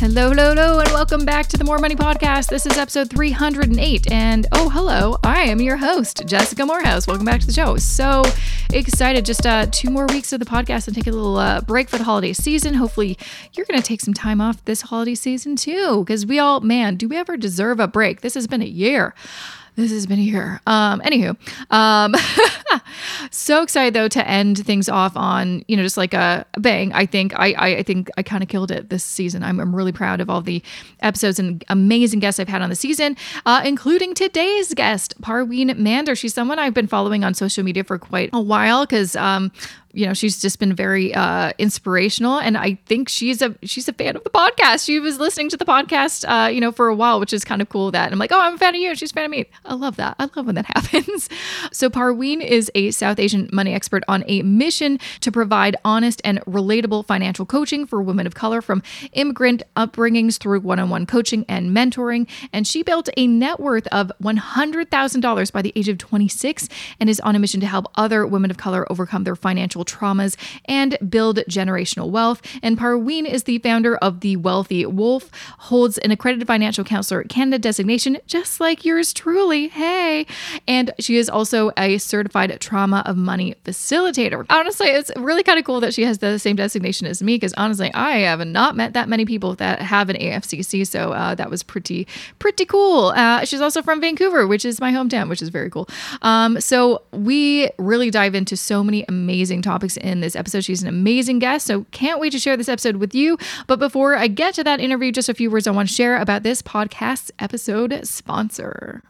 Hello, hello, hello, and welcome back to the More Money Podcast. This is episode 308. And oh, hello, I am your host, Jessica Moorhouse. Welcome back to the show. So excited. Just uh, two more weeks of the podcast and take a little uh, break for the holiday season. Hopefully, you're going to take some time off this holiday season too, because we all, man, do we ever deserve a break? This has been a year. This has been a year. Um, anywho, um, so excited though to end things off on you know just like a, bang. I think I I, I think I kind of killed it this season. I'm, I'm really proud of all the episodes and amazing guests I've had on the season, uh, including today's guest, Parween Mander. She's someone I've been following on social media for quite a while because um, you know she's just been very uh, inspirational. And i think she's a she's a fan of the podcast. She was listening to the podcast uh, you know for a while which is kind of cool that and i'm like oh i'm a fan of you. She's a fan of me. I love that. I love when that happens. So parween is a south asian money expert on a mission to provide honest and relatable financial coaching for women of color from immigrant upbringings through one-on-one coaching and mentoring. And she built a net worth of $100000 by the age of 26 and is on a mission to help other women of color overcome their financial traumas and build generational wealth. And Parween is the founder of The Wealthy Wolfe, holds an accredited financial counselor Canada designation, just like yours truly. Hey. And she is also a certified trauma of money facilitator. Honestly, it's really kind of cool that she has the same designation as me because honestly, I have not met that many people that have an AFCC. So uh, that was pretty, pretty cool. Uh, she's also from Vancouver, which is my hometown, which is very cool. Um, so we really dive into so many amazing topics in this episode. She's an amazing guest, so can't wait to share this episode with you. But before I get to that interview, just a few words I want to share about this podcast episode sponsor.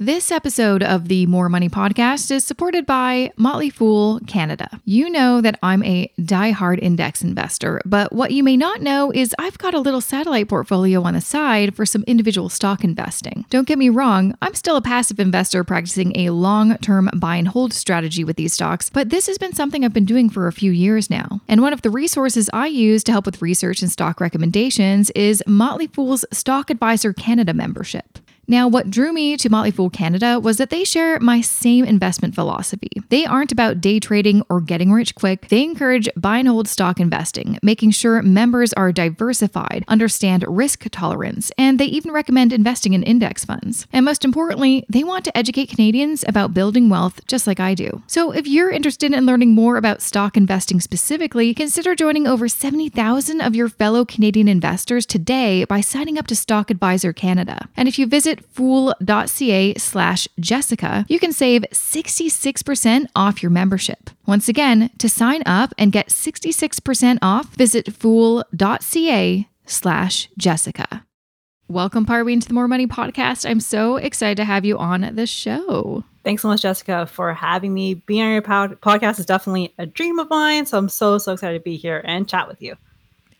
This episode of the More Money Podcast is supported by Motley Fool Canada. You know that I'm a die-hard index investor, but what you may not know is I've got a little satellite portfolio on the side for some individual stock investing. Don't get me wrong, I'm still a passive investor practicing a long term buy and hold strategy with these stocks, but this has been something I've been doing for a few years now. And one of the resources I use to help with research and stock recommendations is Motley Fool's Stock Advisor Canada membership. Now, what drew me to Motley Fool Canada was that they share my same investment philosophy. They aren't about day trading or getting rich quick. They encourage buy and hold stock investing, making sure members are diversified, understand risk tolerance, and they even recommend investing in index funds. And most importantly, they want to educate Canadians about building wealth just like I do. So if you're interested in learning more about stock investing specifically, consider joining over 70,000 of your fellow Canadian investors today by signing up to Stock Advisor Canada. And if you visit visit fool.ca slash Jessica, you can save 66% off your membership. Once again, to sign up and get 66% off, visit fool.ca slash Jessica. Welcome, Parween, to the More Money Podcast. I'm so excited to have you on the show. Thanks so much, Jessica, for having me. Being on your pod- podcast is definitely a dream of mine. So I'm so, so excited to be here and chat with you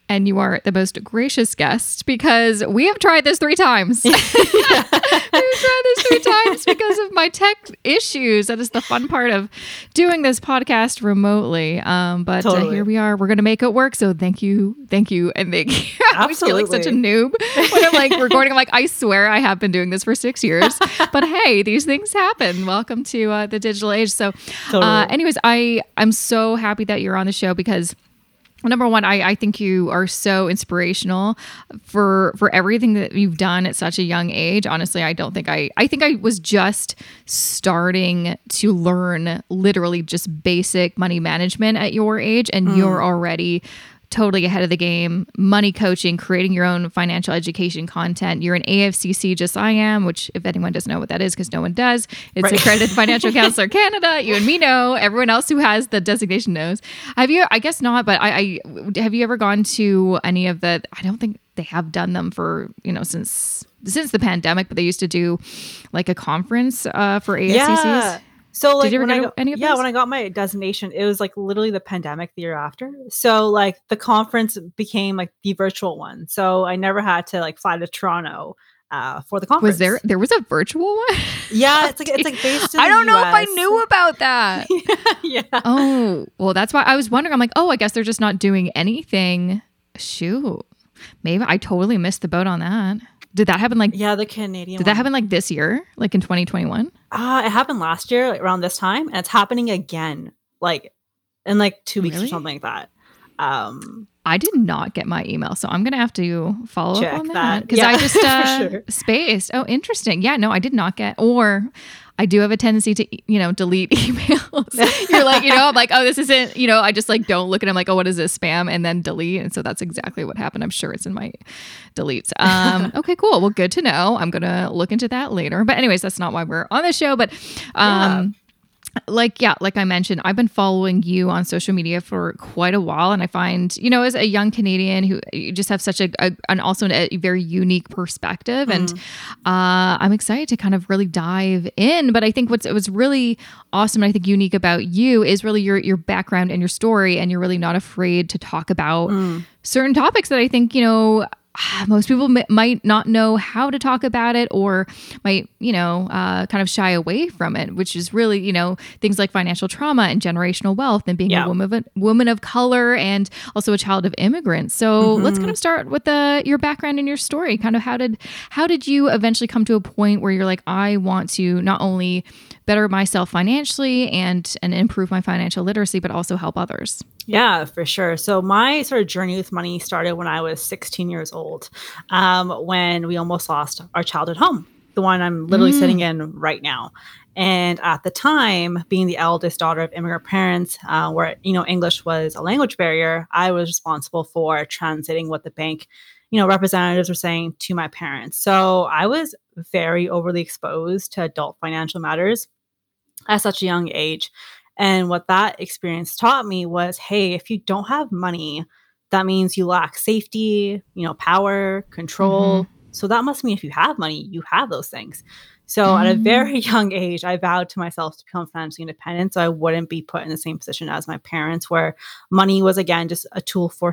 and you are the most gracious guest because we have tried this three times. We've tried this three times because of my tech issues. That is the fun part of doing this podcast remotely. Um, but totally. uh, here we are. We're going to make it work. So thank you, thank you, and thank you. I feel like such a noob when I'm like recording. I'm like, I swear I have been doing this for six years. but hey, these things happen. Welcome to uh, the digital age. So, totally. uh, anyways, I I'm so happy that you're on the show because number one I, I think you are so inspirational for for everything that you've done at such a young age honestly i don't think i i think i was just starting to learn literally just basic money management at your age and mm. you're already totally ahead of the game. Money coaching, creating your own financial education content. You're an AFCC, just I am, which if anyone doesn't know what that is, because no one does, it's right. accredited financial counselor Canada. You and me know. Everyone else who has the designation knows. Have you? I guess not, but I, I have you ever gone to any of the? I don't think they have done them for you know since since the pandemic, but they used to do like a conference uh, for AFCCs. Yeah. So like when I got, any of yeah, those? when I got my designation, it was like literally the pandemic the year after. So like the conference became like the virtual one. So I never had to like fly to Toronto uh, for the conference. Was there there was a virtual one? Yeah, it's like it's like based. I don't know if I knew about that. yeah. Oh well, that's why I was wondering. I'm like, oh, I guess they're just not doing anything. Shoot, maybe I totally missed the boat on that. Did that happen like yeah the Canadian? Did one. that happen like this year, like in 2021? Uh, it happened last year like, around this time, and it's happening again, like in like two weeks really? or something like that. Um, I did not get my email, so I'm gonna have to follow Check up on that because yeah, I just uh, sure. spaced. Oh, interesting. Yeah, no, I did not get. Or I do have a tendency to, you know, delete emails. You're like, you know, I'm like, oh, this isn't, you know, I just like don't look at them like, oh, what is this spam? And then delete. And so that's exactly what happened. I'm sure it's in my deletes. Um, okay, cool. Well, good to know. I'm going to look into that later. But, anyways, that's not why we're on the show. But, um, yeah like yeah like i mentioned i've been following you on social media for quite a while and i find you know as a young canadian who you just have such a, a and also a very unique perspective mm. and uh, i'm excited to kind of really dive in but i think what's it was really awesome and i think unique about you is really your your background and your story and you're really not afraid to talk about mm. certain topics that i think you know most people m- might not know how to talk about it or might you know uh, kind of shy away from it which is really you know things like financial trauma and generational wealth and being yeah. a woman of a woman of color and also a child of immigrants so mm-hmm. let's kind of start with the your background and your story kind of how did how did you eventually come to a point where you're like i want to not only better myself financially and and improve my financial literacy but also help others. Yeah for sure. So my sort of journey with money started when i was 16 years old um, when we almost lost our childhood home the one i'm literally mm. sitting in right now. And at the time being the eldest daughter of immigrant parents uh, where you know english was a language barrier i was responsible for translating what the bank you know representatives were saying to my parents. So i was very overly exposed to adult financial matters at such a young age. And what that experience taught me was hey, if you don't have money, that means you lack safety, you know, power, control. Mm-hmm. So that must mean if you have money, you have those things. So mm-hmm. at a mm. very young age, I vowed to myself to become financially independent so I wouldn't be put in the same position as my parents, where money was again just a tool for,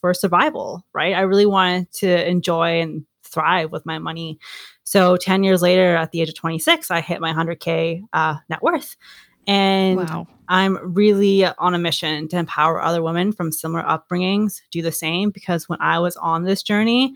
for survival, right? I really wanted to enjoy and thrive with my money. So 10 years later, at the age of 26, I hit my 100K uh, net worth. And wow. I'm really on a mission to empower other women from similar upbringings do the same because when I was on this journey,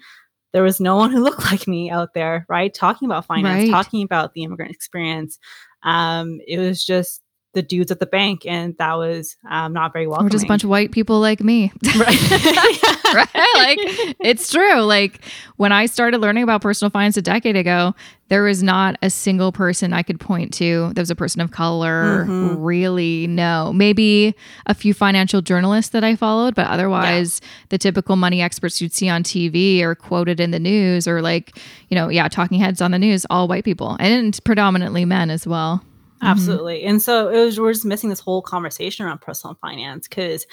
there was no one who looked like me out there, right? Talking about finance, right. talking about the immigrant experience. Um, it was just the dudes at the bank, and that was um, not very welcoming. Or just a bunch of white people like me, right? right? Like it's true. Like when I started learning about personal finance a decade ago, there was not a single person I could point to that was a person of color. Mm-hmm. Really, no. Maybe a few financial journalists that I followed, but otherwise, yeah. the typical money experts you'd see on TV or quoted in the news, or like you know, yeah, talking heads on the news, all white people and predominantly men as well. Mm-hmm. Absolutely. Mm-hmm. And so it was we're just missing this whole conversation around personal finance because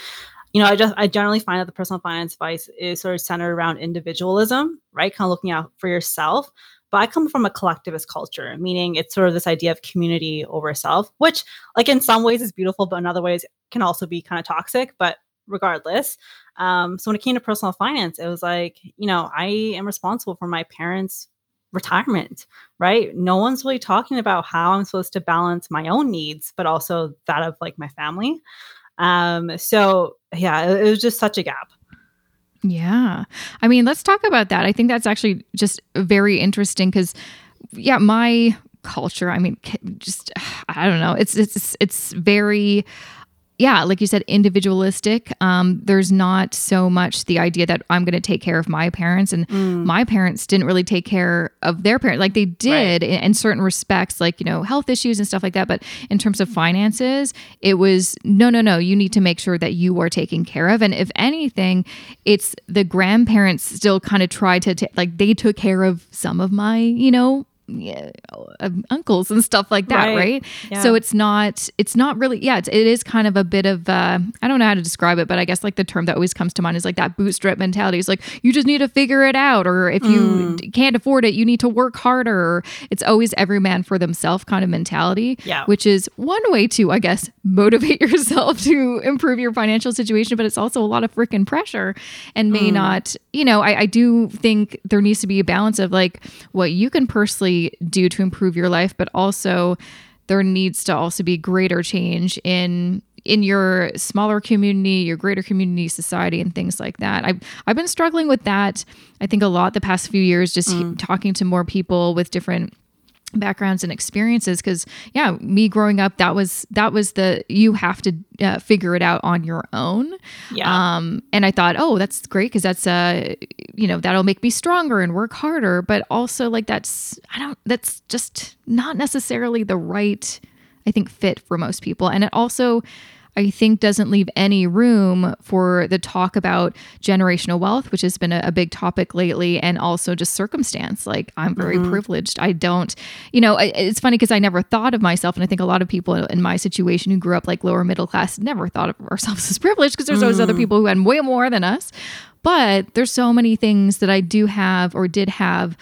you know, I just I generally find that the personal finance advice is sort of centered around individualism, right? Kind of looking out for yourself. But I come from a collectivist culture, meaning it's sort of this idea of community over self, which like in some ways is beautiful, but in other ways can also be kind of toxic. But regardless, um, so when it came to personal finance, it was like, you know, I am responsible for my parents' retirement, right? No one's really talking about how I'm supposed to balance my own needs, but also that of like my family. Um, so yeah, it, it was just such a gap. Yeah. I mean, let's talk about that. I think that's actually just very interesting because, yeah, my culture, I mean, just, I don't know, it's, it's, it's very, yeah, like you said, individualistic. Um, there's not so much the idea that I'm going to take care of my parents, and mm. my parents didn't really take care of their parents. Like they did right. in, in, certain respects, like you know, health issues and stuff like that. But in terms of finances, it was no, no, no. You need to make sure that you are taken care of. And if anything, it's the grandparents still kind of tried to t- like they took care of some of my, you know, yeah, uncles and stuff like that, right? right? Yeah. So it's not it's not really yeah, it's, it is kind of a bit of uh, I don't know how to describe it, but I guess like the term that always comes to mind is like that bootstrap mentality. It's like you just need to figure it out, or if you mm. can't afford it, you need to work harder. It's always every man for themselves kind of mentality. Yeah, which is one way to I guess motivate yourself to improve your financial situation, but it's also a lot of freaking pressure and may mm. not. You know, I, I do think there needs to be a balance of like what you can personally do to improve your life, but also there needs to also be greater change in in your smaller community, your greater community society and things like that. I've I've been struggling with that I think a lot the past few years just mm. talking to more people with different backgrounds and experiences because yeah me growing up that was that was the you have to uh, figure it out on your own. Yeah. Um and i thought oh that's great because that's uh you know that'll make me stronger and work harder. But also like that's i don't that's just not necessarily the right i think fit for most people. And it also I think doesn't leave any room for the talk about generational wealth, which has been a, a big topic lately, and also just circumstance. Like, I'm very mm-hmm. privileged. I don't, you know, it's funny because I never thought of myself, and I think a lot of people in my situation who grew up like lower middle class never thought of ourselves as privileged because there's mm. always other mm. people who had way more than us. But there's so many things that I do have or did have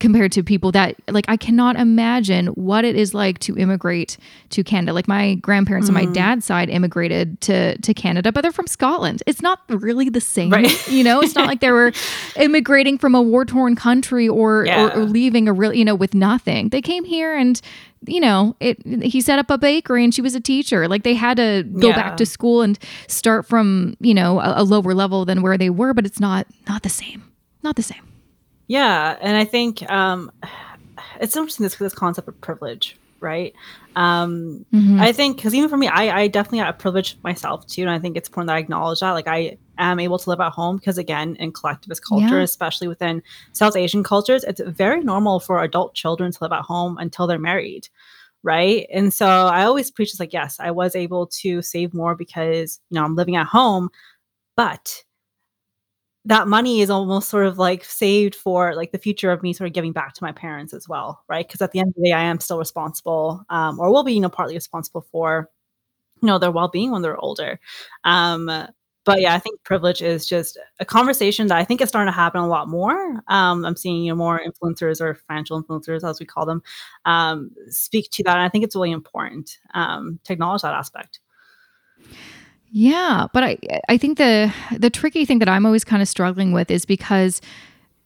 compared to people that like I cannot imagine what it is like to immigrate to Canada. Like my grandparents mm. on my mm. dad's side immigrated to to Canada, but they're from Scotland. It's not really the same, right. you know. It's not like they were immigrating from a war torn country or, yeah. or, or leaving a real you know with nothing. They came here and you know, it he set up a bakery and she was a teacher. Like they had to go yeah. back to school and start from, you know, a, a lower level than where they were, but it's not not the same. Not the same. Yeah, and I think um, it's interesting this this concept of privilege, right? Um, mm-hmm. I think because even for me, I, I definitely a privilege myself too, and I think it's important that I acknowledge that. Like I am able to live at home because again, in collectivist culture, yeah. especially within South Asian cultures, it's very normal for adult children to live at home until they're married right and so i always preach it's like yes i was able to save more because you know i'm living at home but that money is almost sort of like saved for like the future of me sort of giving back to my parents as well right? Because at the end of the day i am still responsible um, or will be you know partly responsible for you know their well-being when they're older. Um, but yeah i think privilege is just a conversation that i think is starting to happen a lot more. Um, i'm seeing you know more influencers or financial influencers as we call them um, speak to that and i think it's really important um, to acknowledge that aspect yeah, but I I think the the tricky thing that I'm always kind of struggling with is because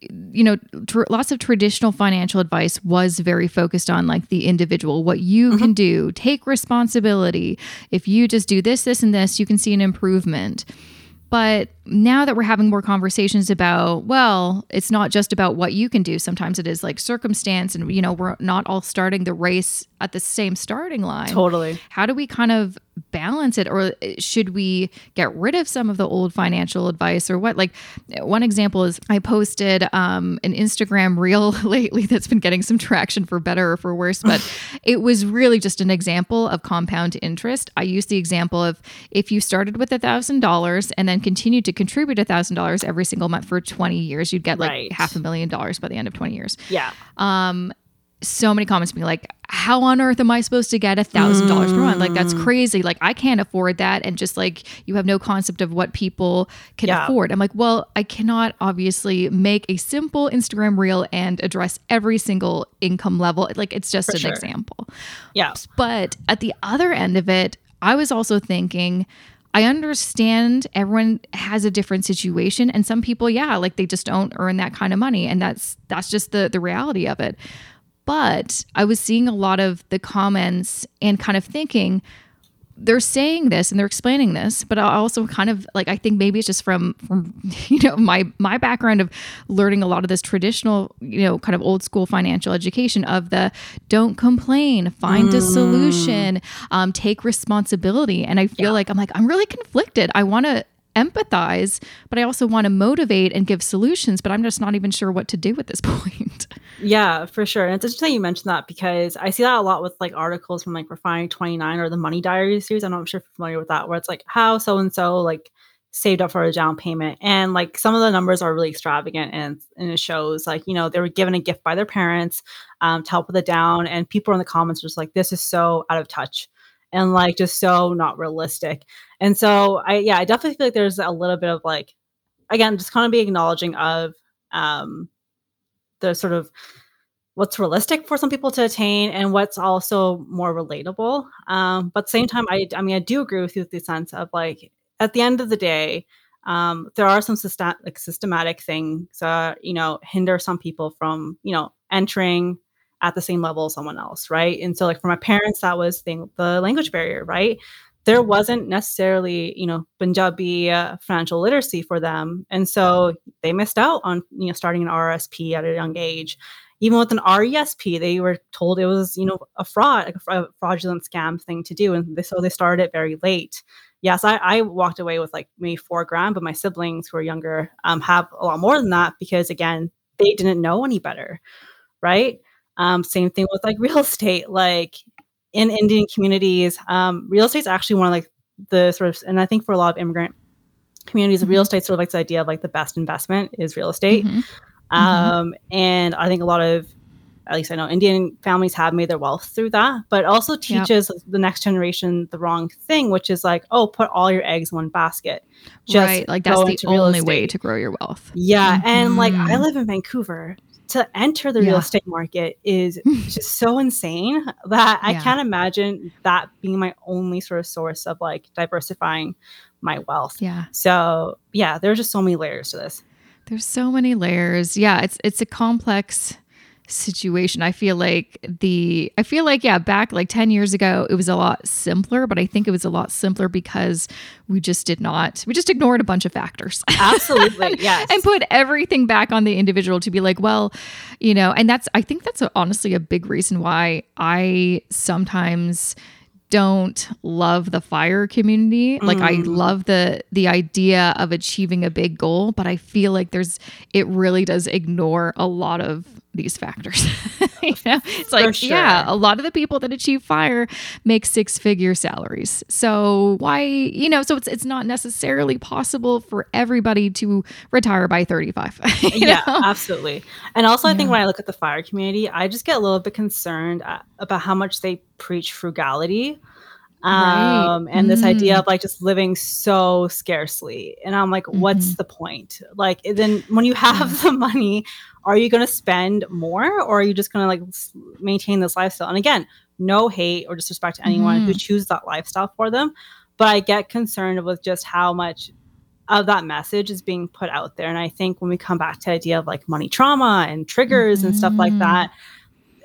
you know tr- lots of traditional financial advice was very focused on like the individual what you mm-hmm. can do take responsibility if you just do this this and this you can see an improvement but now that we're having more conversations about, well, it's not just about what you can do. Sometimes it is like circumstance, and you know, we're not all starting the race at the same starting line. Totally. How do we kind of balance it, or should we get rid of some of the old financial advice, or what? Like one example is I posted um, an Instagram reel lately that's been getting some traction for better or for worse, but it was really just an example of compound interest. I used the example of if you started with a thousand dollars and then continued to contribute a $1,000 every single month for 20 years, you'd get like right. half a million dollars by the end of 20 years. Yeah. Um, so many comments being like, how on earth am I supposed to get a thousand dollars per month? Like that's mm. crazy. Like I can't afford that. And just like you have no concept of what people can yeah. afford. I'm like, well, I cannot obviously make a simple Instagram reel and address every single income level. Like it's just For an sure. example. Yeah. But at the other end of it, I was also thinking, I understand everyone has a different situation and some people yeah like they just don't earn that kind of money and that's that's just the the reality of it. But I was seeing a lot of the comments and kind of thinking they're saying this and they're explaining this but i also kind of like i think maybe it's just from from you know my my background of learning a lot of this traditional you know kind of old school financial education of the don't complain find mm. a solution um, take responsibility and i feel yeah. like i'm like i'm really conflicted i want to empathize, but I also want to motivate and give solutions, but I'm just not even sure what to do at this point. Yeah, for sure. And it's interesting you mentioned that because I see that a lot with like articles from like Refinery 29 or the Money Diary series. I'm not sure if you're familiar with that, where it's like how so and so like saved up for a down payment. And like some of the numbers are really extravagant and, and it shows like, you know, they were given a gift by their parents um, to help with the down. And people in the comments were just like, this is so out of touch and like just so not realistic. And so I yeah, I definitely feel like there's a little bit of like again, just kind of be acknowledging of um the sort of what's realistic for some people to attain and what's also more relatable. Um, but same time, I I mean I do agree with you with the sense of like at the end of the day, um, there are some system, like systematic things uh, you know hinder some people from you know entering at the same level as someone else, right? And so like for my parents, that was the, the language barrier, right? There wasn't necessarily, you know, Punjabi uh, financial literacy for them, and so they missed out on, you know, starting an RSP at a young age. even with an RESP, they were told it was, you know, a fraud, a fraudulent scam thing to do. And they, so they started it very late. Yes, I, I walked away with like maybe four grand, but my siblings who are younger um, have a lot more than that because, again, they didn't know any better. Right. Um, same thing with like real estate. Like in Indian communities, um, real estate is actually one of like the sort of, and I think for a lot of immigrant communities, mm-hmm. real estate sort of like the idea of like the best investment is real estate. Mm-hmm. Mm-hmm. Um, and I think a lot of, at least I know Indian families have made their wealth through that, but also teaches yep. the next generation the wrong thing, which is like, oh, put all your eggs in one basket. Just right. Like that's the only way to grow your wealth. Yeah. Mm-hmm. And like I mm-hmm. live in Vancouver. To enter the yeah. real estate market is just so insane that I can't imagine that being my only sort of source of like diversifying my wealth. Yeah. So yeah, there's just so many layers to this. There's so many layers. Yeah, it's it's a complex situation. I feel like the I feel like yeah, back like 10 years ago it was a lot simpler, but I think it was a lot simpler because we just did not we just ignored a bunch of factors. Absolutely. yes. and put everything back on the individual to be like, well, you know, and that's I think that's a, honestly a big reason why I sometimes don't love the fire community. Like I mm. love the the idea of achieving a big goal, but I feel like there's it really does ignore a lot of these factors. you know, it's like sure. yeah, a lot of the people that achieve fire make six figure salaries. So why, you know, so it's it's not necessarily possible for everybody to retire by 35. yeah, know? absolutely. And also I think when I look at the fire community, I just get a little bit concerned uh, about how much they preach frugality um right. and mm. this idea mm. of like just living so scarcely and i'm like mm-hmm. what's the point like then when you have the money are you going to spend more or are you just going to like maintain this lifestyle and again no hate or disrespect to anyone mm. who chooses that lifestyle for them but i get concerned with just how much of that message is being put out there and i think when we come back to the idea of like money trauma and triggers mm-hmm. and stuff like mm-hmm. that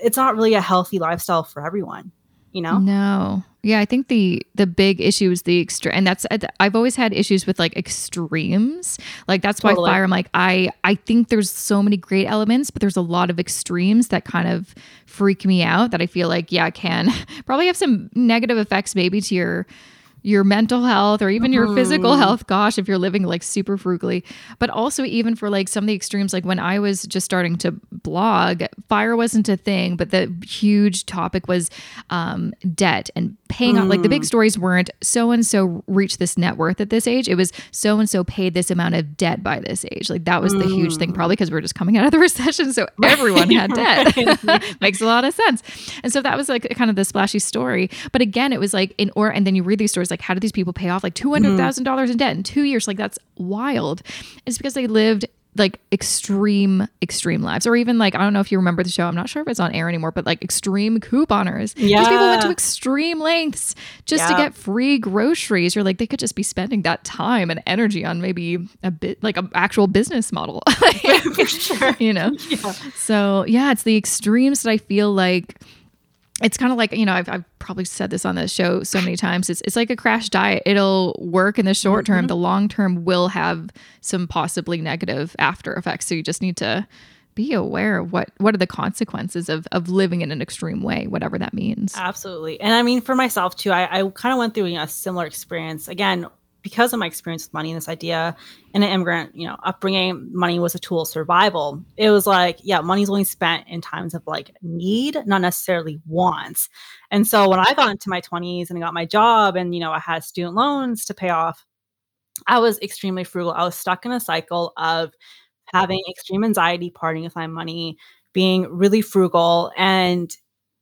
it's not really a healthy lifestyle for everyone you know? No. Yeah i think the the big issue is the extreme and that's uh, i've always had issues with like extremes. Like that's totally. why fire i'm like i i think there's so many great elements but there's a lot of extremes that kind of freak me out that i feel like yeah can probably have some negative effects maybe to your your mental health or even your physical mm-hmm. health gosh if you're living like super frugally but also even for like some of the extremes like when i was just starting to blog fire wasn't a thing but the huge topic was um, debt and paying mm. off like the big mm. stories weren't so and so reached this net worth at this age it was so and so paid this amount of debt by this age like that was mm. the huge thing probably because we are just coming out of the recession so everyone had debt makes a lot of sense and so that was like kind of the splashy story but again it was like in or and then you read these stories like how did these people pay off like $200,000 mm-hmm. in debt in 2 years like that's wild it's because they lived like extreme extreme lives. Or even like i don't know if you remember the show i'm not sure if it's on air anymore but like extreme couponers. Yeah These people went to extreme lengths just yeah. to get free groceries or like they could just be spending that time and energy on maybe a bit like an actual business model. For sure you know? yeah. so yeah it's the extremes that i feel like it's kind of like you know I've, I've probably said this on the show so many times it's, it's like a crash diet. It'll work in the short term mm-hmm. the long term will have some possibly negative after effects so you just need to be aware of what what are the consequences of of living in an extreme way whatever that means. Absolutely. And i mean for myself too i, I kind of went through you know, a similar experience. Again because of my experience with money and this idea in an immigrant, you know, upbringing, money was a tool of survival. It was like, yeah, money's only spent in times of like need, not necessarily wants. And so when I got into my 20s and I got my job and, you know, I had student loans to pay off, I was extremely frugal. I was stuck in a cycle of having extreme anxiety, parting with my money, being really frugal. And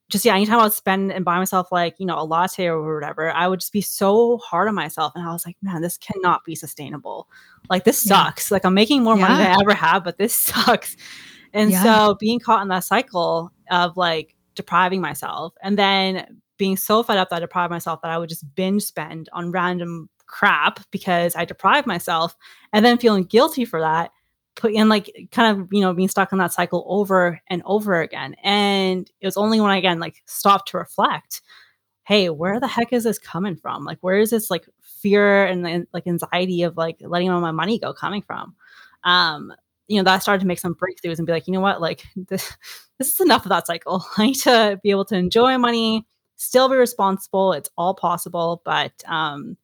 just yeah, anytime I would spend and buy myself like, you know, a latte or whatever, I would just be so hard on myself. And I was like, man, this cannot be sustainable. Like this sucks. Yeah. Like I'm making more yeah. money than I ever have, but this sucks. And yeah. so being caught in that cycle of like depriving myself and then being so fed up that I deprived myself that I would just binge spend on random crap because I deprived myself and then feeling guilty for that put in like kind of you know being stuck in that cycle over and over again and it was only when i again like stopped to reflect hey where the heck is this coming from like where is this like fear and, like anxiety of like letting all my money go coming from um you know, that started to make some breakthroughs and be like, you know what, like this, this is enough of that cycle. I need to be able to enjoy money, still be responsible. It's all possible. But um,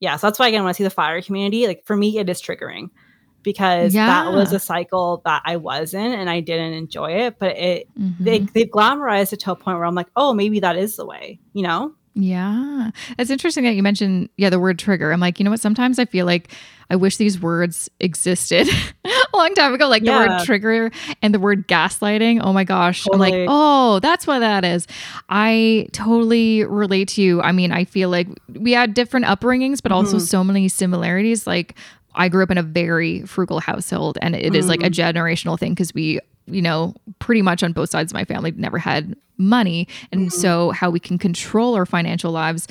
yeah, so that's why again, when I see the fire community, like for me, it is triggering because yeah. that was a cycle that I was in and I didn't enjoy it. But it mm-hmm. they they've glamorized it to a point where I'm like, oh, maybe that is the way, you know? Yeah. It's interesting that you mentioned, yeah, the word trigger. I'm like, you know what? Sometimes I feel like I wish these words existed a long time ago, like yeah. the word trigger and the word gaslighting. Oh my gosh. Totally. I'm like, oh, that's what that is. I totally relate to you. I mean, I feel like we had different upbringings, but also mm-hmm. so many similarities. Like, I grew up in a very frugal household, and it mm. is like a mm. generational thing because we you know, pretty much on both sides of my family never had money. And mm-hmm. so, how we can control our financial lives,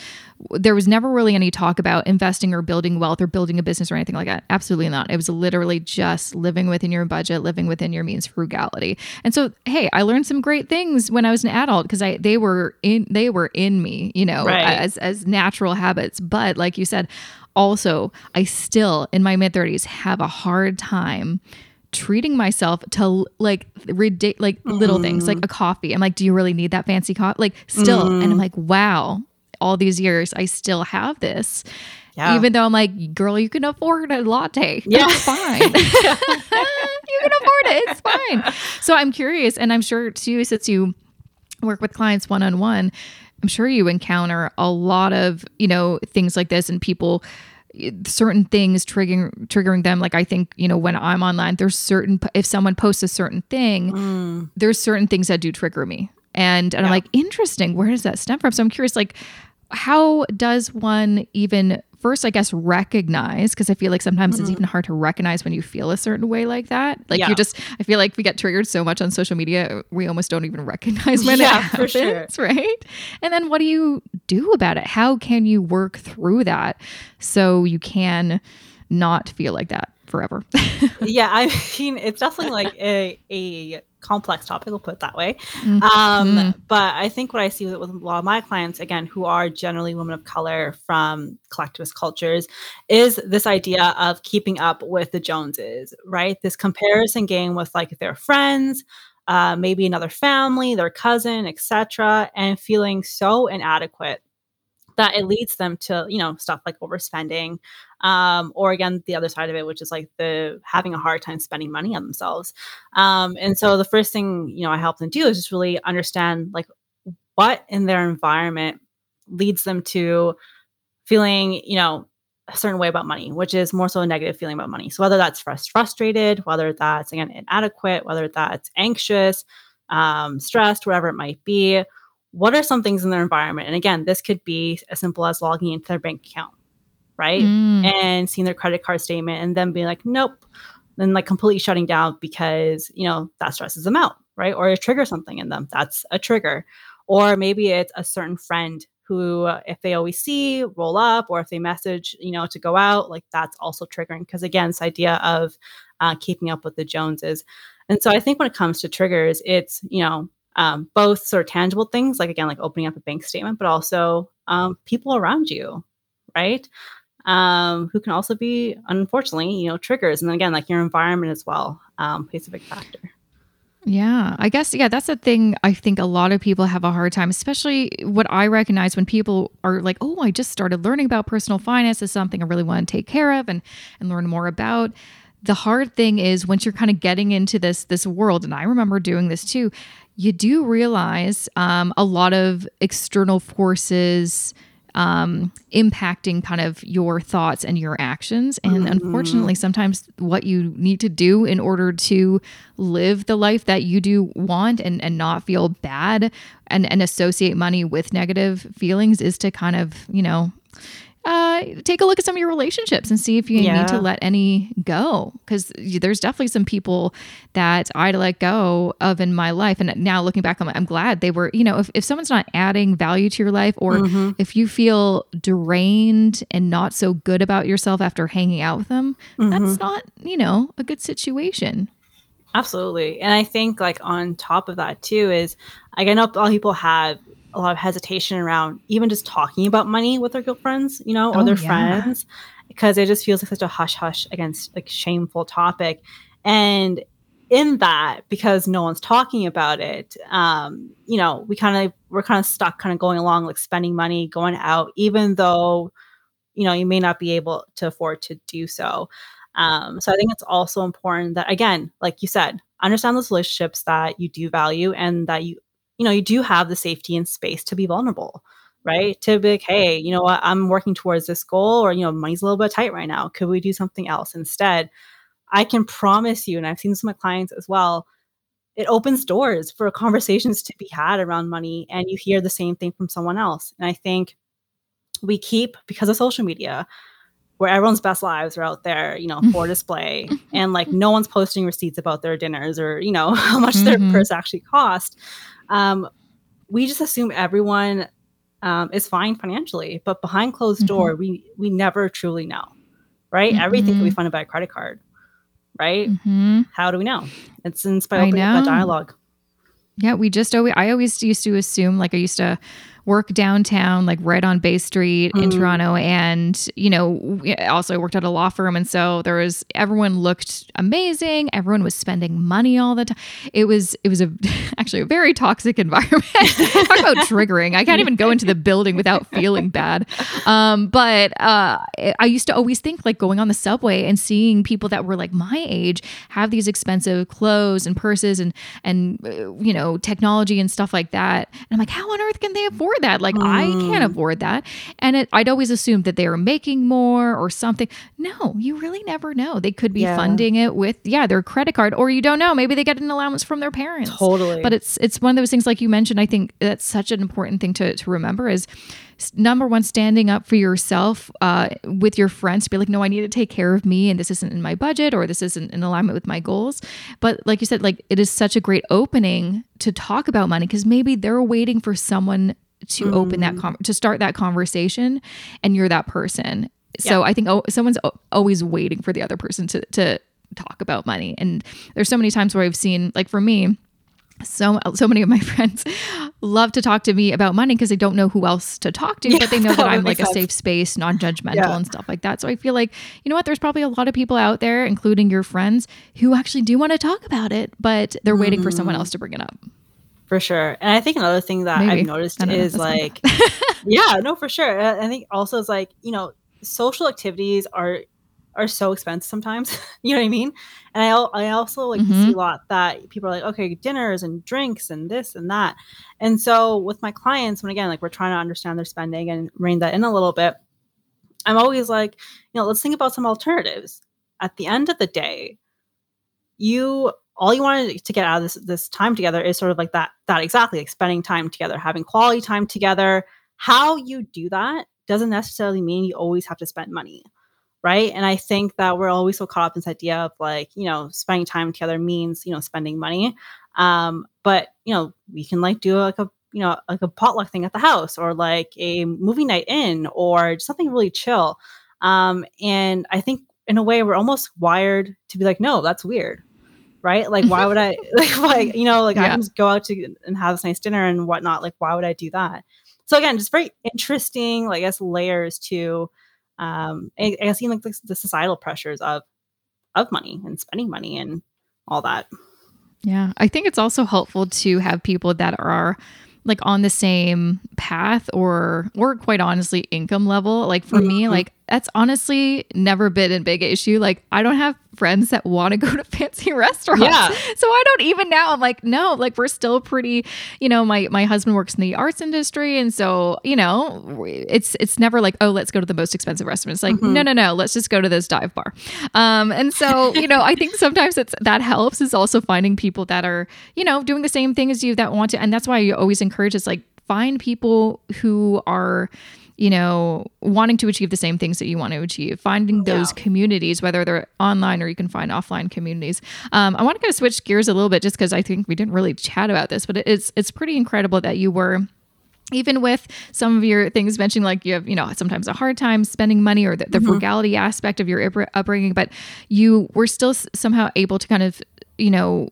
there was never really any talk about investing or building wealth or building a business or anything like that. Absolutely not. It was literally just living within your budget, living within your means, frugality. And so, hey, I learned some great things when I was an adult because I they were in they were in me, you know, right. as as natural habits. But like you said, also, I still in my mid 30s have a hard time treating myself to like ridic- like mm. little things like mm. a coffee. I'm like, do you really need that fancy coffee? Like still, mm. and I'm mm. like, wow, all these years I still have this. Yeah. Even though I'm like, girl, you can afford a latte. Yeah. It's fine. you can afford it. It's fine. So I'm curious, and I'm sure too, since you work with clients one on one, I'm sure you encounter a lot of, you know, things like this and people certain things triggering triggering them like i think you know when i'm online there's certain if someone posts a certain thing mm. there's certain things that do trigger me and and yeah. i'm like interesting where does that stem from so i'm curious like how does one even first i guess recognize because i feel like sometimes mm-hmm. it's even hard to recognize when you feel a certain way like that like yeah. you just i feel like we get triggered so much on social media we almost don't even recognize when yeah, it happens sure. right and then what do you do about it how can you work through that so you can not feel like that forever yeah i mean it's definitely like a, a complex topic, we'll put it that way. Mm-hmm. Um, but I think what I see with, with a lot of my clients, again, who are generally women of color from collectivist cultures, is this idea of keeping up with the Joneses, right? This comparison game with like their friends, uh, maybe another family, their cousin, etc., and feeling so inadequate that it leads them to you know stuff like overspending um, or again the other side of it which is like the having a hard time spending money on themselves. Um, and so the first thing you know i help them do is just really understand like what in their environment leads them to feeling you know a certain way about money which is more so a negative feeling about money. So whether that's frustrated whether that's again inadequate whether that's anxious um, stressed whatever it might be what are some things in their environment? And again, this could be as simple as logging into their bank account, right? Mm. And seeing their credit card statement and then being like, nope, then like completely shutting down because, you know, that stresses them out, right? Or it triggers something in them. That's a trigger. Or maybe it's a certain friend who, if they always see, roll up, or if they message, you know, to go out, like that's also triggering. Because again, this idea of uh, keeping up with the Joneses. And so I think when it comes to triggers, it's, you know, um, both sort of tangible things, like again, like opening up a bank statement, but also um, people around you, right? Um, who can also be, unfortunately, you know, triggers. And then again, like your environment as well um, plays a big factor. Yeah, I guess, yeah, that's the thing. I think a lot of people have a hard time, especially what I recognize when people are like, oh, I just started learning about personal finance is something I really want to take care of and, and learn more about the hard thing is once you're kind of getting into this this world and i remember doing this too you do realize um, a lot of external forces um, impacting kind of your thoughts and your actions. And mm-hmm. unfortunately, sometimes what you need to do in order to live the life that you do want and, and not feel bad and, and associate money with negative feelings is to kind of, you know, uh, take a look at some of your relationships and see if you yeah. need to let any go. Because there's definitely some people that I'd let go of in my life. And now looking back, I'm, I'm glad they were, you know, if, if someone's not adding value to your life or mm-hmm. if you feel drained and not so good about yourself after hanging out with them, mm-hmm. that's not, you know, a good situation. Absolutely. And I think like on top of that too is like I know a lot of people have a lot of hesitation around even just talking about money with their girlfriends, you know, or oh, their yeah. friends, because it just feels like such a hush hush against like shameful topic. And in that, because no one's talking about it, um, you know, we kind of we're kind of stuck, kind of going along, like spending money, going out, even though you know you may not be able to afford to do so. Um, so I think it's also important that again, like you said, understand those relationships that you do value and that you you know you do have the safety and space to be vulnerable right to be like hey you know what i'm working towards this goal or you know money's a little bit tight right now could we do something else instead I can promise you, and I've seen this with my clients as well, it opens doors for conversations to be had around money and you hear the same thing from someone else. And I think we keep, because of social media, where everyone's best lives are out there, you know, for display, and like no one's posting receipts about their dinners or, you know, how much mm-hmm. their purse actually cost. Um, we just assume everyone um, is fine financially, but behind closed mm-hmm. door, we we never truly know, right? Mm-hmm. Everything can be funded by a credit card right? Mm-hmm. How do we know? It's inspired by that dialogue. Yeah, we just always I always used to assume like I used to work downtown, like right on Bay Street in mm. Toronto. And, you know, also I worked at a law firm. And so there was, everyone looked amazing. Everyone was spending money all the time. It was, it was a, actually a very toxic environment. Talk about triggering. I can't even go into the building without feeling bad. Um, but uh, I used to always think like going on the subway and seeing people that were like my age have these expensive clothes and purses and, and, uh, you know, technology and stuff like that. And I'm like, how on earth can they afford that. Like, mm. I can't mm. afford that. And it, I'd always assumed that they were making more or something. No, you really never know. They could be yeah. funding it with, yeah, their credit card, or you don't know. Maybe they get an allowance from their parents. Totally. But it's it's one of those things, like you mentioned. I think that's such an important thing to to remember is number one, standing up for yourself uh, with your friends to be like, no, I need to take care of me, and this isn't in my budget, or this isn't in alignment with my goals. But like you said, like it is such a great opening to talk about money because maybe they're waiting for someone to mm. open that mm. con- to start that conversation and you're that person so i think oh, someone's always waiting for the other person to to talk about money and there's so many times where i've seen like for me so so many of my friends love to talk to me about money because they don't know who else to talk to, yeah, but they know that I'm like sense. a safe space, non-judgmental yeah. and stuff like that. So I feel like, you know what, there's probably a lot of people out there, including your friends, who actually do want to talk about it, but they're mm. waiting for someone mm. else to bring it up. For sure. And I think another thing that Maybe. I've noticed is like, yeah, no, for sure. I think also is like, you know, social activities are are so expensive sometimes. you know what I mean? And I I also like mm-hmm. see a lot that people are like, okay, dinners and drinks and this and that. And so with my clients, when again, like we're trying to understand their spending and rein that in a little bit, I'm always like, you know, let's think about some alternatives. At the end of the day, you all you wanted to get out of this this time together is sort of like that that exactly like spending time together having quality time together. How you do that doesn't necessarily mean you always have to spend money right? And i think that we're always so caught up in this idea of like you know spending time together means you know spending money. Um but you know we can like do like a you know like a potluck thing at the house or like a movie night in or something really chill. Um and i think in a way we're almost wired to be like no that's weird right? Like, why would I, like, like you know, like yeah. I can just go out to and have this nice dinner and whatnot. Like, why would I do that? So again, just very interesting, like, I guess, layers to, um, I, I guess, even like the, the societal pressures of of money and spending money and all that. Yeah, I think it's also helpful to have people that are like on the same path or or quite honestly income level like for mm-hmm. me like that's honestly never been a big issue. Like i don't have friends that want to go to fancy restaurants. Yeah. so i don't even now i'm like no like we're still pretty you know my my husband works in the arts industry. And so you know it's it's never like oh let's go to the most expensive restaurant. It's like mm-hmm. no no no let's just go to this dive bar. Um and so you know i think sometimes it's that helps is also finding people that are you know doing the same thing as you that want to. And that's why you always encourage is like find people who are you know, wanting to achieve the same things that you want to achieve, finding those yeah. communities, whether they're online or you can find offline communities. Um, I want to kind of switch gears a little bit just because I think we didn't really chat about this, but it's it's pretty incredible that you were even with some of your things mentioning like you have you know sometimes a hard time spending money or the, the mm-hmm. frugality aspect of your upbringing but you were still somehow able to kind of you know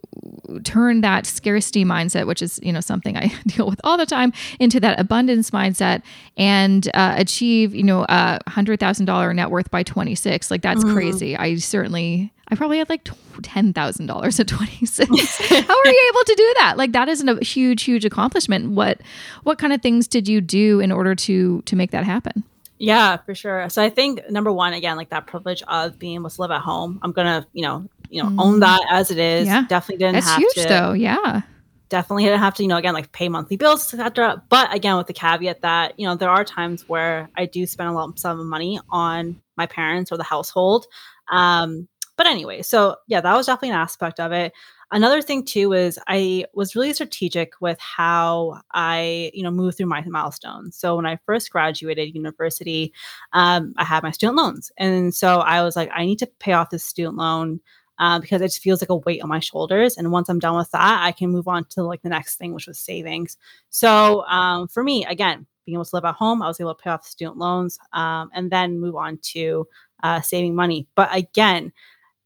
turn that scarcity mindset which is you know something i deal with all the time into that abundance mindset and uh, achieve you know a hundred thousand dollar net worth by 26 like that's mm-hmm. crazy i certainly I probably had like $10,000 at 26. How are you able to do that? Like that isn't a huge huge accomplishment. What what kind of things did you do in order to to make that happen? Yeah, for sure. So I think number one, again, like that privilege of being able to live at home. I'm gonna, you know, you know, mm. own that as it is. Yeah. Definitely didn't That's have huge, to. though. Yeah. Definitely didn't have to, you know, again, like pay monthly bills, etc. But again, with the caveat that, you know, there are times where I do spend a lump sum of money on my parents or the household. Um, but anyway, so yeah, that was definitely an aspect of it. Another thing too is I was really strategic with how I, you know, moved through my milestones. So when I first graduated university, um, I had my student loans, and so I was like, I need to pay off this student loan uh, because it just feels like a weight on my shoulders. And once I'm done with that, I can move on to like the next thing, which was savings. So um, for me, again, being able to live at home, I was able to pay off student loans um, and then move on to uh, saving money. But again,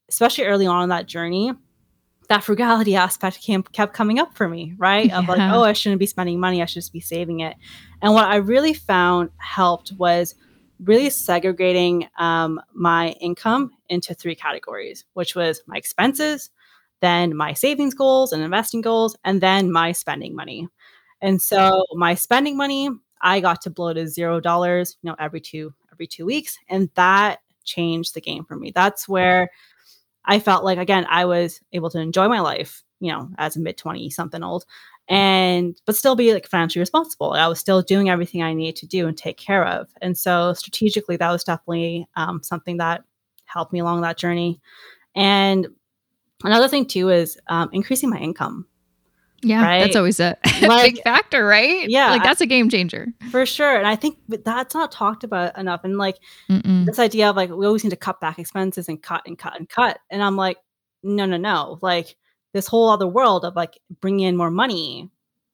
especially early on in that journey, that frugality aspect came, kept coming up for me, right? Yeah. Of like, oh, I shouldn't be spending money, I should just be saving it. And what I really found helped was really segregating um, my income into three categories, which was my expenses, then my savings goals and investing goals, and then my spending money. And so my spending money, I got to blow to zero dollars, you know, every two every two weeks, and that changed the game for me. That's where I felt like again I was able to enjoy my life, you know, as a mid 20 something old and but still be like financially responsible. I was still doing everything I needed to do and take care of. And so strategically that was definitely um, something that helped me along that journey. And another thing too is um, increasing my income. Yeah, right? that's always a like, big factor, right? Yeah, like that's a game changer for sure. And I think that's not talked about enough. And like Mm-mm. this idea of like we always need to cut back expenses and cut and cut and cut. And I'm like, no, no, no. Like this whole other world of like bringing in more money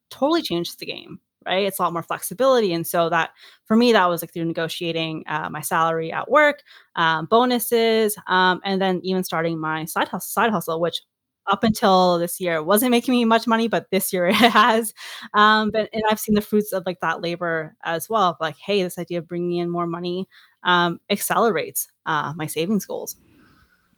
totally changes the game, right? It's a lot more flexibility. And so that for me, that was like through negotiating uh, my salary at work, um, bonuses, um, and then even starting my side hustle, side hustle, which up until this year wasn't making me much money, but this year it has. Um, but and I've seen the fruits of like that labor as well. Of like, hey, this idea of bringing in more money um, accelerates uh, my savings goals.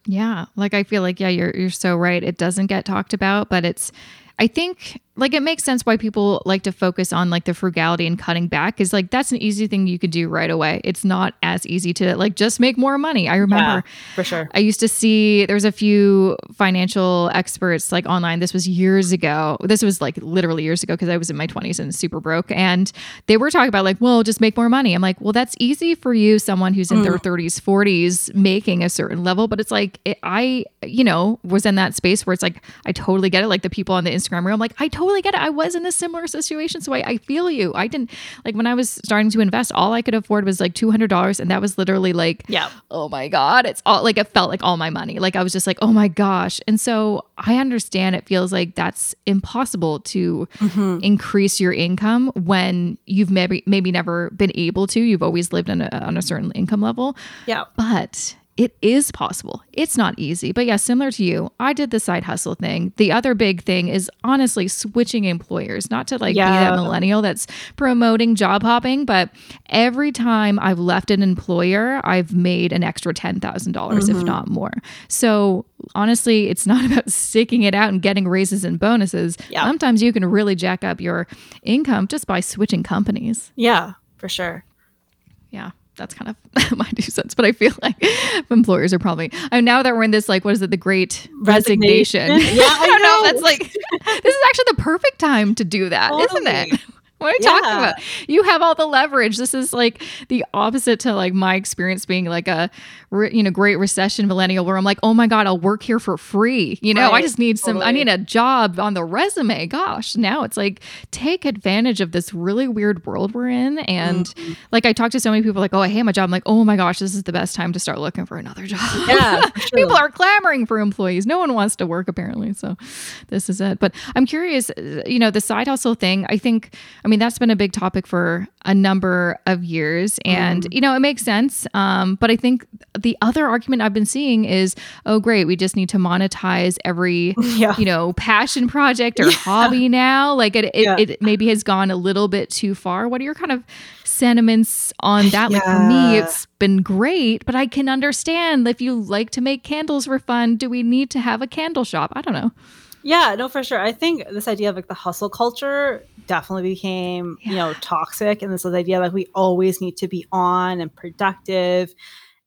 Yeah, like I feel like yeah, you're you're so right. It doesn't get talked about, but it's I think like it makes sense why people like to focus on like the frugality and cutting back is like that's an easy thing you could do right away. It's not as easy to like just make more money. I remember yeah, for sure. I used to see there's a few financial experts like online. This was years ago. This was like literally years ago because I was in my 20s and super broke and they were talking about like, well, just make more money. I'm like, well, that's easy for you someone who's in mm. their 30s, 40s making a certain level, but it's like it, I, you know, was in that space where it's like I totally get it like the people on the Instagram reel. I'm like, I totally get it. I was in a similar situation. So I, I feel you. I didn't like when I was starting to invest, all I could afford was like $200. And that was literally like, yeah, oh my God. It's all like, it felt like all my money. Like I was just like, oh my gosh. And so I understand it feels like that's impossible to mm-hmm. increase your income when you've maybe, maybe never been able to. You've always lived on a, on a certain income level. Yeah. But it is possible. It's not easy, but yeah, similar to you, I did the side hustle thing. The other big thing is honestly switching employers, not to like yeah. be that millennial that's promoting job hopping, but every time I've left an employer, I've made an extra $10,000, mm-hmm. if not more. So honestly, it's not about sticking it out and getting raises and bonuses. Yeah. Sometimes you can really jack up your income just by switching companies. Yeah, for sure. Yeah that's kind of my two cents. But I feel like employers are probably I now that we're in this like what is it the Great Resignation? resignation. Yeah, I, I don't know. know. That's like this is actually the perfect time to do that, totally. not it? What are you yeah. talking about? You have all the leverage. This is like the opposite to like my experience being like a you know great recession millennial where I'm like, "Oh my god, I'll work here for free." You know, right. I just need some totally. I need a job on the resume. Gosh, now it's like take advantage of this really weird world we're in and mm-hmm. like I talk to so many people like, "Oh, I hate my job." I'm like, "Oh my gosh, this is the best time to start looking for another job." Yeah. people are clamoring for employees. No one wants to work apparently. So this is it. But I'm curious, you know, the side hustle thing, I think I'm mean, that's been a big topic for a number of years. And, mm. you know, it makes sense. Um, but I think the other argument I've been seeing is, oh, great, we just need to monetize every, yeah. you know, passion project or yeah. hobby now. Like it, it, yeah. it, maybe has gone a little bit too far. What are your kind of sentiments on that? Like for me, it's been great, but I can understand if you like to make candles for fun, do we need to have a candle shop? I don't know. Yeah, no, for sure. I think this idea of like the hustle culture definitely became, yeah. you know, toxic. And this was idea like we always need to be on and productive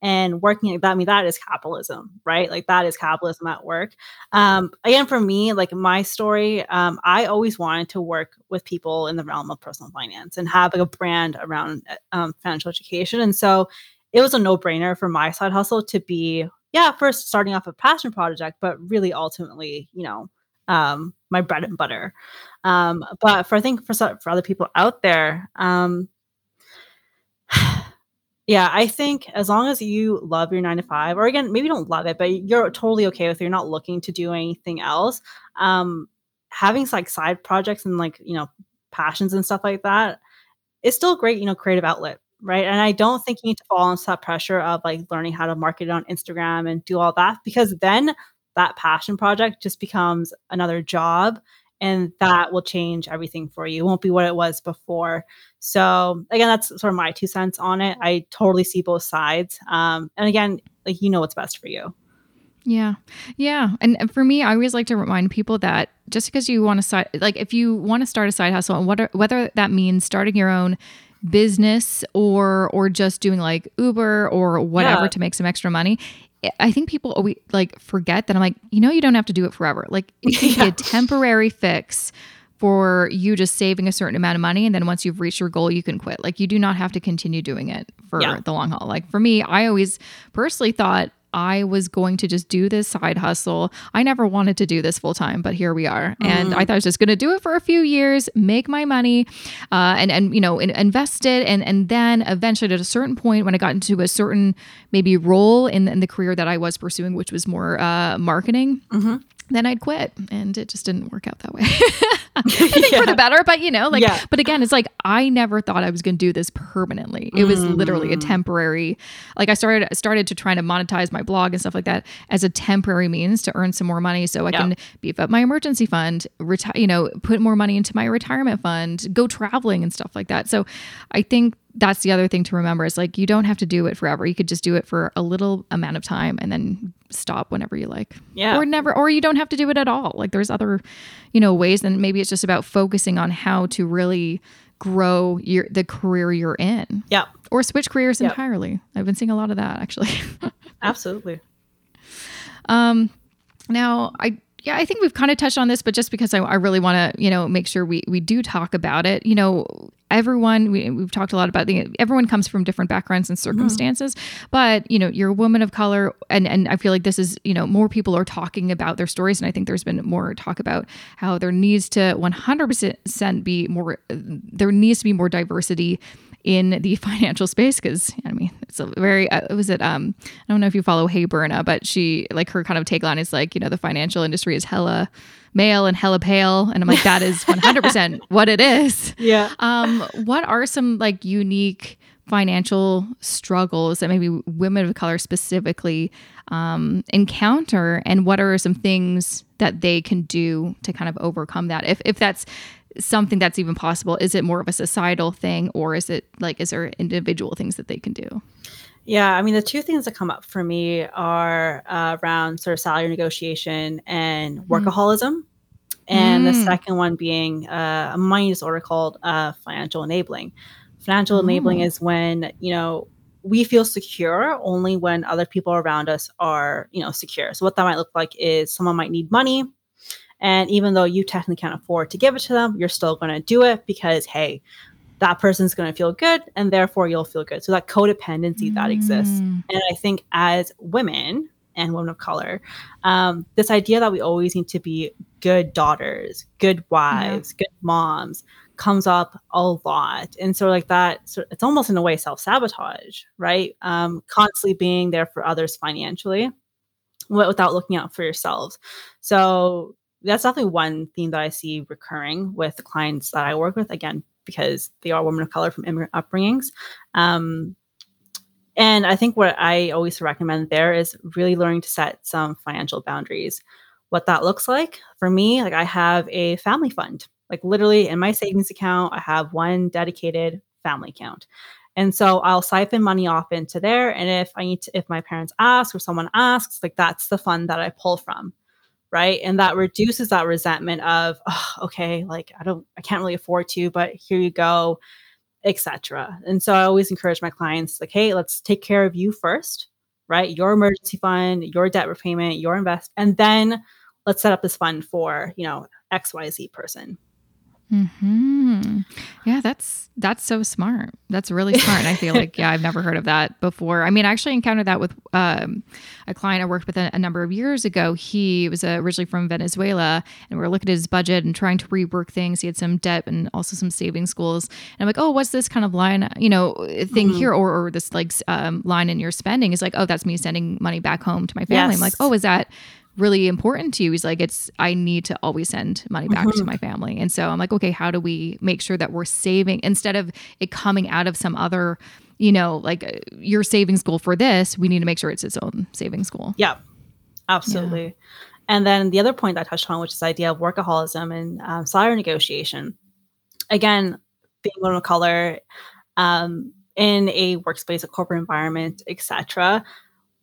and working like that. I mean, that is capitalism, right? Like that is capitalism at work. Um, again, for me, like my story, um, I always wanted to work with people in the realm of personal finance and have like a brand around um, financial education. And so it was a no brainer for my side hustle to be, yeah, first starting off a passion project, but really ultimately, you know, um, my bread and butter. Um, but for I think for for other people out there, um, yeah, I think as long as you love your nine to five, or again, maybe you don't love it, but you're totally okay with it, you're not looking to do anything else. Um, having like side projects and like you know passions and stuff like that is still great you know creative outlet right and i don't think you need to fall into that pressure of like learning how to market it on instagram and do all that because then that passion project just becomes another job and that will change everything for you. It won't be what it was before. So again, that's sort of my two cents on it. I totally see both sides. Um, and again, like you know what's best for you. Yeah. Yeah. And for me, I always like to remind people that just because you want to start, like if you want to start a side hustle and whether, whether that means starting your own business or or just doing like Uber or whatever yeah. to make some extra money, I think people always like forget that I'm like, you know, you don't have to do it forever. Like it can yeah. be a temporary fix for you just saving a certain amount of money. And then once you've reached your goal, you can quit. Like you do not have to continue doing it for yeah. the long haul. Like for me, I always personally thought I was going to just do this side hustle. I never wanted to do this full time, but here we are. Mm. And I thought I was just going to do it for a few years, make my money, uh, and and you know in, invest it, and and then eventually at a certain point when I got into a certain maybe role in, in the career that I was pursuing, which was more uh, marketing. Mm-hmm then I'd quit. And it just didn't work out that way. I think yeah. for the better, but you know, like, yeah. but again, it's like I never thought I was going to do this permanently. It was mm. literally a mm. temporary, like I started, started to try to monetize my blog and stuff like that as a temporary means to earn some more money so I yeah. can beef up my emergency fund, retire, you know, put more money into my retirement fund, go traveling and stuff like that. So I think that's the other thing to remember is like you don't have to do it forever. You could just do it for a little amount of time and then stop whenever you like. Yeah. Or never or you don't have to do it at all. Like there's other, you know, ways and maybe it's just about focusing on how to really grow your the career you're in. Yeah. Or switch careers yep. entirely. I've been seeing a lot of that actually. Absolutely. Um now I yeah, I think we've kind of touched on this, but just because I, I really want to, you know, make sure we we do talk about it. You know, everyone we, we've talked a lot about the everyone comes from different backgrounds and mm-hmm. circumstances, mm-hmm. but you know, you're a woman of color, and and I feel like this is you know more people are talking about their stories, and I think there's been more talk about how there needs to 100% be more, there needs to be more diversity in the financial space because I mean it's a very uh, was it um I don't know if you follow Hey Berna but she like her kind of take tagline is like you know the financial industry is hella male and hella pale and I'm like that is 100% what it is. Yeah. Um what are some like unique financial struggles that maybe women of color specifically um, encounter and what are some things that they can do to kind of overcome that if, if that's something that's even possible? Is it more of a societal thing or is it like, is there individual things that they can do? Yeah, I mean, the two things that come up for me are uh, around sort of salary negotiation and mm. workaholism. Mm. And mm. the second one being uh, a money disorder called uh, financial enabling. Financial mm. enabling is when, you know, we feel secure only when other people around us are, you know, secure. So what that might look like is someone might need money and even though you technically can't afford to give it to them, you're still going to do it because, hey, that person's going to feel good and therefore you'll feel good. So that codependency mm. that exists. Mm. And I think as women and women of color, um, this idea that we always need to be good daughters, good wives, yeah. good moms comes up a lot. And so like that, so it's almost in a way self-sabotage, right? Um, constantly being there for others financially without looking out for yourselves. So that's definitely one theme that I see recurring with the clients that I work with. Again, because they are women of color from immigrant upbringings. Um, and I think what I always recommend there is really learning to set some financial boundaries. What that looks like for me, like I have a family fund, like literally in my savings account, I have one dedicated family account. And so I'll siphon money off into there. And if I need to, if my parents ask or someone asks, like that's the fund that I pull from. Right. And that reduces that resentment of, oh, okay, like I don't, I can't really afford to, but here you go etc. And so I always encourage my clients like, hey, let's take care of you first, right? Your emergency fund, your debt repayment, your invest, and then let's set up this fund for, you know, XYZ person. Hmm. Yeah, that's that's so smart. That's really smart. And I feel like yeah, I've never heard of that before. I mean, I actually encountered that with um, a client I worked with a, a, number of years ago. He was uh, originally from Venezuela, and we were looking at his budget and trying to rework things. He had some debt and also some savings goals. And I'm like, oh, what's this kind of line, you know, thing mm-hmm. here, or, or this like um, line in your spending? Is like, oh, that's me sending money back home to my family. Yes. I'm like, oh, is that really important to you. He's like it's i need to always send money back mm-hmm. to my family. And so i'm like okay how do we make sure that we're saving instead of it coming out of some other you know like uh, your savings goal for this we need to make sure it's its own savings goal. Yeah. Absolutely. Yeah. and then the other point i touched on which is the idea of workaholism and um, salary negotiation. Again being woman of color um, in a workspace a corporate environment etc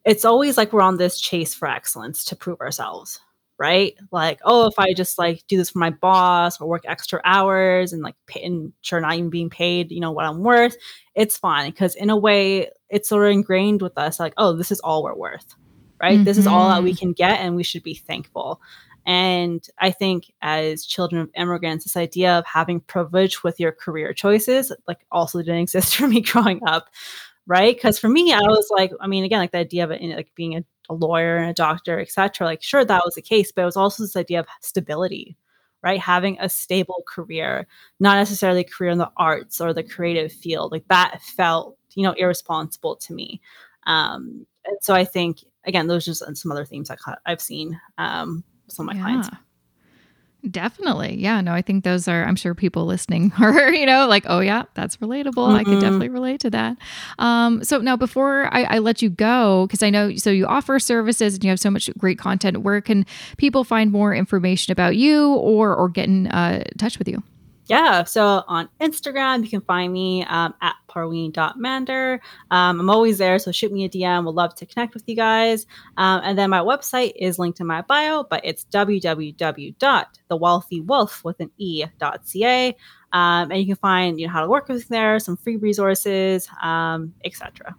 it's always like we're on this chase for excellence to prove ourselves right like oh if i just like do this for my boss or work extra hours and like pay, and sure not even being paid you know what i'm worth it's fine because in a way it's sort of ingrained with us like oh this is all we're worth right mm-hmm. this is all that we mm-hmm. can get and we should be thankful and i think as children of immigrants this idea of having privilege with your career choices like also didn't exist for me growing up right? Because for me, I was like, I mean, again, like the idea of it, like being a, a lawyer and a doctor, etc. Like, sure, that was the case, but it was also this idea of stability, right? Having a stable career, not necessarily a career in the arts or the creative field. Like that felt, you know, irresponsible to me. Um, and so I think again, those are just some other themes I, I've seen um, some of my yeah. clients. Definitely. Yeah. No, I think those are, I'm sure people listening are, you know, like, oh, yeah, that's relatable. Mm-hmm. I could definitely relate to that. Um, so now, before I, I let you go, because I know, so you offer services and you have so much great content, where can people find more information about you or, or get in uh, touch with you? Yeah, so on Instagram, you can find me um, at parween.mander. Um, I'm always there, so shoot me a DM. We'll love to connect with you guys. Um, and then my website is linked in my bio, but it's www.thewealthywolf with an e.ca. Um, and you can find you know how to work with there, some free resources, um, etc.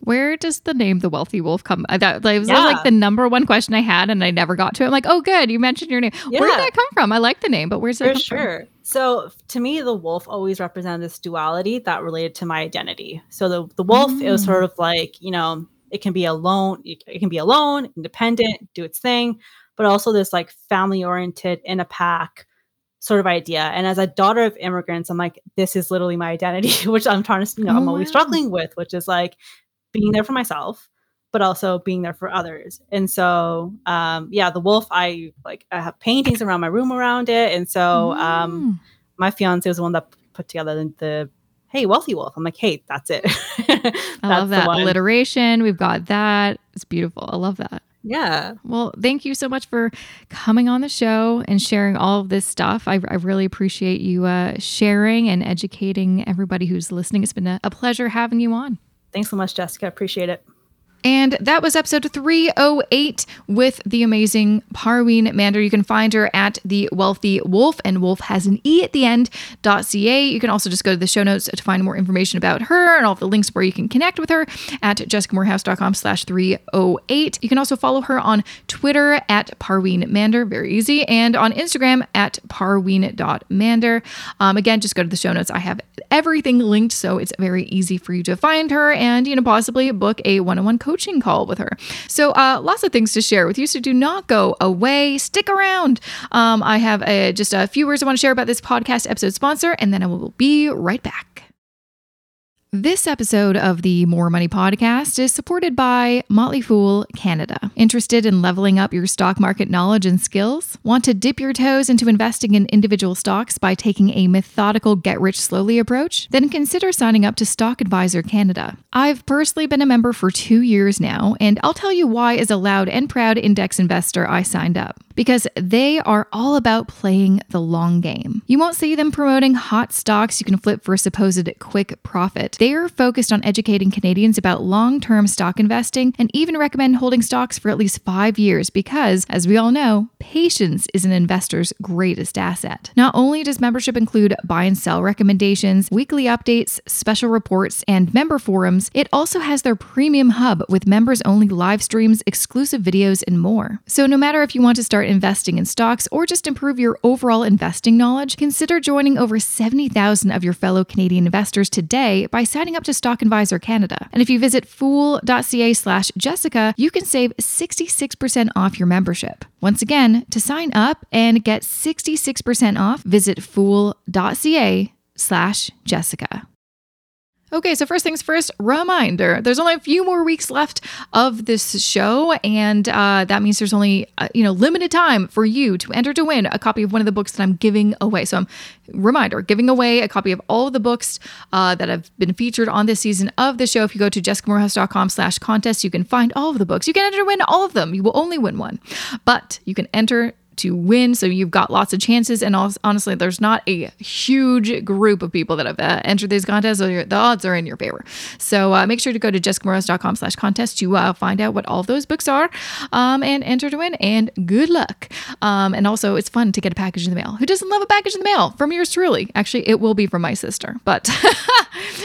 Where does the name the Wealthy Wolfe come? Uh, that like, was yeah. like the number one question I had, and I never got to it. I'm like, oh, good, you mentioned your name. Yeah. Where did that come from? I like the name, but where's it For sure. from? So to me, the wolf always represented this duality that related to my identity. So the the wolf, mm. it was sort mm. of like you know, it can be alone, it can be alone, independent, do its thing, but also this like family oriented in a pack sort of idea. And as a daughter of immigrants, I'm like, this is literally my identity, which I'm trying to, you know, oh, I'm always wow. struggling with, which is like being there for myself, but also being there for others. And so, um, yeah, the wolf, I like, I have paintings around my room around it. And so, um, mm. um, my fiance was the one that put together the, the hey, wealthy wolf. I'm like, hey, that's it. that's I love that alliteration. We've got that. It's beautiful. I love that. Yeah. Well, thank you so much for coming on the show and sharing all of this stuff. I, I really appreciate you uh, sharing and educating everybody who's listening. It's been a, a pleasure having you on. Thanks so much, Jessica. Appreciate it. And that was episode 308 with the amazing Parween Mander. You can find her at the Wealthy Wolfe, and Wolf has an E at the end, .ca. You can also just go to the show notes to find more information about her and all the links where you can connect with her at jessicamoorhouse.com slash 308. You can also follow her on Twitter at Parween Mander, very easy, and on Instagram at parween.mander. Um, again, just go to the show notes. I have everything linked, so it's very easy for you to find her and, you know, possibly book a one-on-one coaching coaching call with her. So uh, lots of things to share with you. So do not go away. Stick around. Um, I have a, just a few words I want to share about this podcast episode sponsor, and then I will be right back. This episode of the More Money podcast is supported by Motley Fool Canada. Interested in leveling up your stock market knowledge and skills? Want to dip your toes into investing in individual stocks by taking a methodical get rich slowly approach? Then consider signing up to Stock Advisor Canada. I've personally been a member for two years now, and I'll tell you why, as a loud and proud index investor, I signed up because they are all about playing the long game. You won't see them promoting hot stocks you can flip for a supposed quick profit. They are focused on educating Canadians about long term stock investing and even recommend holding stocks for at least five years because, as we all know, patience is an investor's greatest asset. Not only does membership include buy and sell recommendations, weekly updates, special reports, and member forums, it also has their premium hub with members only live streams, exclusive videos, and more. So, no matter if you want to start investing in stocks or just improve your overall investing knowledge, consider joining over 70,000 of your fellow Canadian investors today by signing up to Stock Advisor Canada. And if you visit fool.ca slash Jessica, you can save 66% off your membership. Once again, to sign up and get 66% off, visit fool.ca slash Jessica. Okay, so first things first, reminder there's only a few more weeks left of this show, and uh, that means there's only, uh, you know, limited time for you to enter to win a copy of one of the books that I'm giving away. So, I'm, reminder, giving away a copy of all of the books uh, that have been featured on this season of the show. If you go to jessicamoorhouse.com slash contest, you can find all of the books. You can enter to win all of them. You will only win one, but you can enter to win. So you've got lots of chances. And also, honestly, there's not a huge group of people that have uh, entered these contests. So the odds are in your favor. So uh, make sure to go to jessicamoorhouse.com slash contest to uh, find out what all those books are um, and enter to win. And good luck. Um, and also, it's fun to get a package in the mail. Who doesn't love a package in the mail from yours truly? Actually, it will be from my sister, but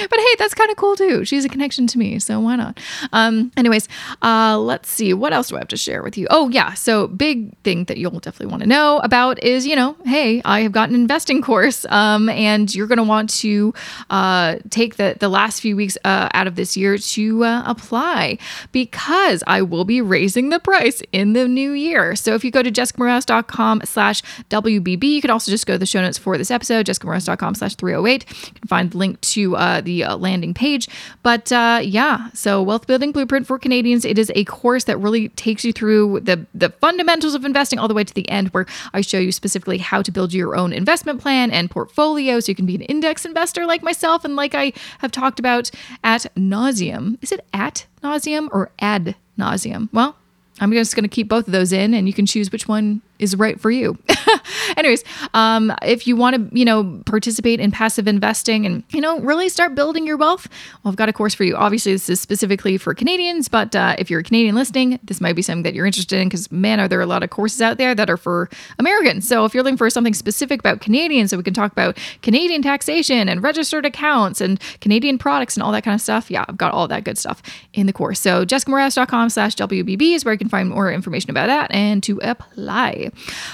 but hey, that's kind of cool too. She's a connection to me, so why not? Um, anyways, uh, let's see. What else do I have to share with you? Oh yeah, so big thing that you'll definitely want to know about is, you know, hey, I have got an investing course, um, and you're going to want to uh, take the the last few weeks uh, out of this year to uh, apply because I will be raising the price in the new year. So if you go to jessicamoorhouse.com slash WBB, you can also just go to the show notes for this episode, jessicamoorhouse.com slash 308. You can find the link to uh, the uh, landing page. But uh, yeah, so Wealth Building Blueprint for Canadians, it is a course that really takes you through the, the fundamentals of investing all the way to the end, where I show you specifically how to build your own investment plan and portfolio so you can be an index investor like myself and like I have talked about at nauseum. Is it at nauseum or ad nauseum? Well, I'm just going to keep both of those in and you can choose which one is right for you. Anyways, um, if you want to, you know, participate in passive investing and, you know, really start building your wealth, well, I've got a course for you. Obviously, this is specifically for Canadians, but uh, if you're a Canadian listening, this might be something that you're interested in because, man, are there a lot of courses out there that are for Americans. So if you're looking for something specific about Canadians, so we can talk about Canadian taxation and registered accounts and Canadian products and all that kind of stuff, yeah, I've got all that good stuff in the course. So jessicamoorhouse.com slash WBB is where you can find more information about that and to apply.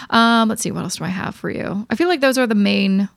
Um, let's see, what else do I have for you? I feel like those are the main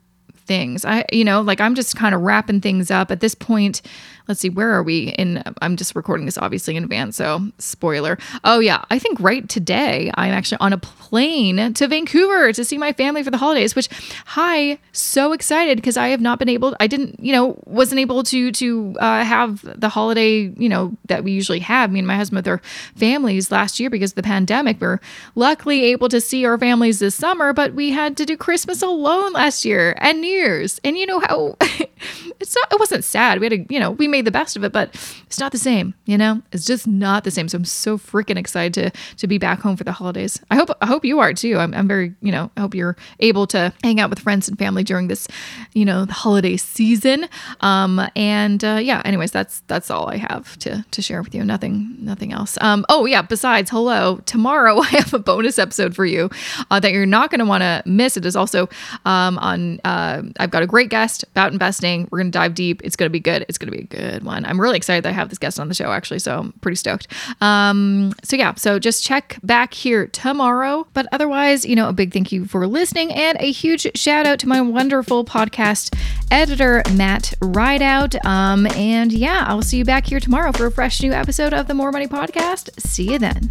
things. I, you know, like I'm just kind of wrapping things up at this point let's see, where are we? In I'm just recording this obviously in advance, so spoiler. Oh yeah, I think right today I'm actually on a plane to Vancouver to see my family for the holidays. Which, hi, so excited because I have not been able. I didn't, you know, wasn't able to to uh, have the holiday, you know, that we usually have. Me and my husband with our families last year because of the pandemic. We're luckily able to see our families this summer, but we had to do Christmas alone last year and New Year's. And you know how it's not. It wasn't sad. We had a, you know, we made the best of it, but it's not the same, you know? It's just not the same. So I'm so freaking excited to to be back home for the holidays. I hope I hope you are too. I'm, I'm very, you know, I hope you're able to hang out with friends and family during this, you know, the holiday season. Um and uh, yeah, anyways, that's that's all I have to to share with you. Nothing nothing else. Um oh yeah, besides, hello, tomorrow I have a bonus episode for you uh, that you're not going to want to miss. It is also um on uh I've got a great guest about investing. We're going to dive deep. It's going to be good. It's going to be a good one. I'm really excited that I have this guest on the show, actually. So I'm pretty stoked. Um, so yeah, so just check back here tomorrow. But otherwise, you know, a big thank you for listening and a huge shout out to my wonderful podcast editor, Matt Rideout. Um, and yeah, I'll see you back here tomorrow for a fresh new episode of the More Money Podcast. See you then.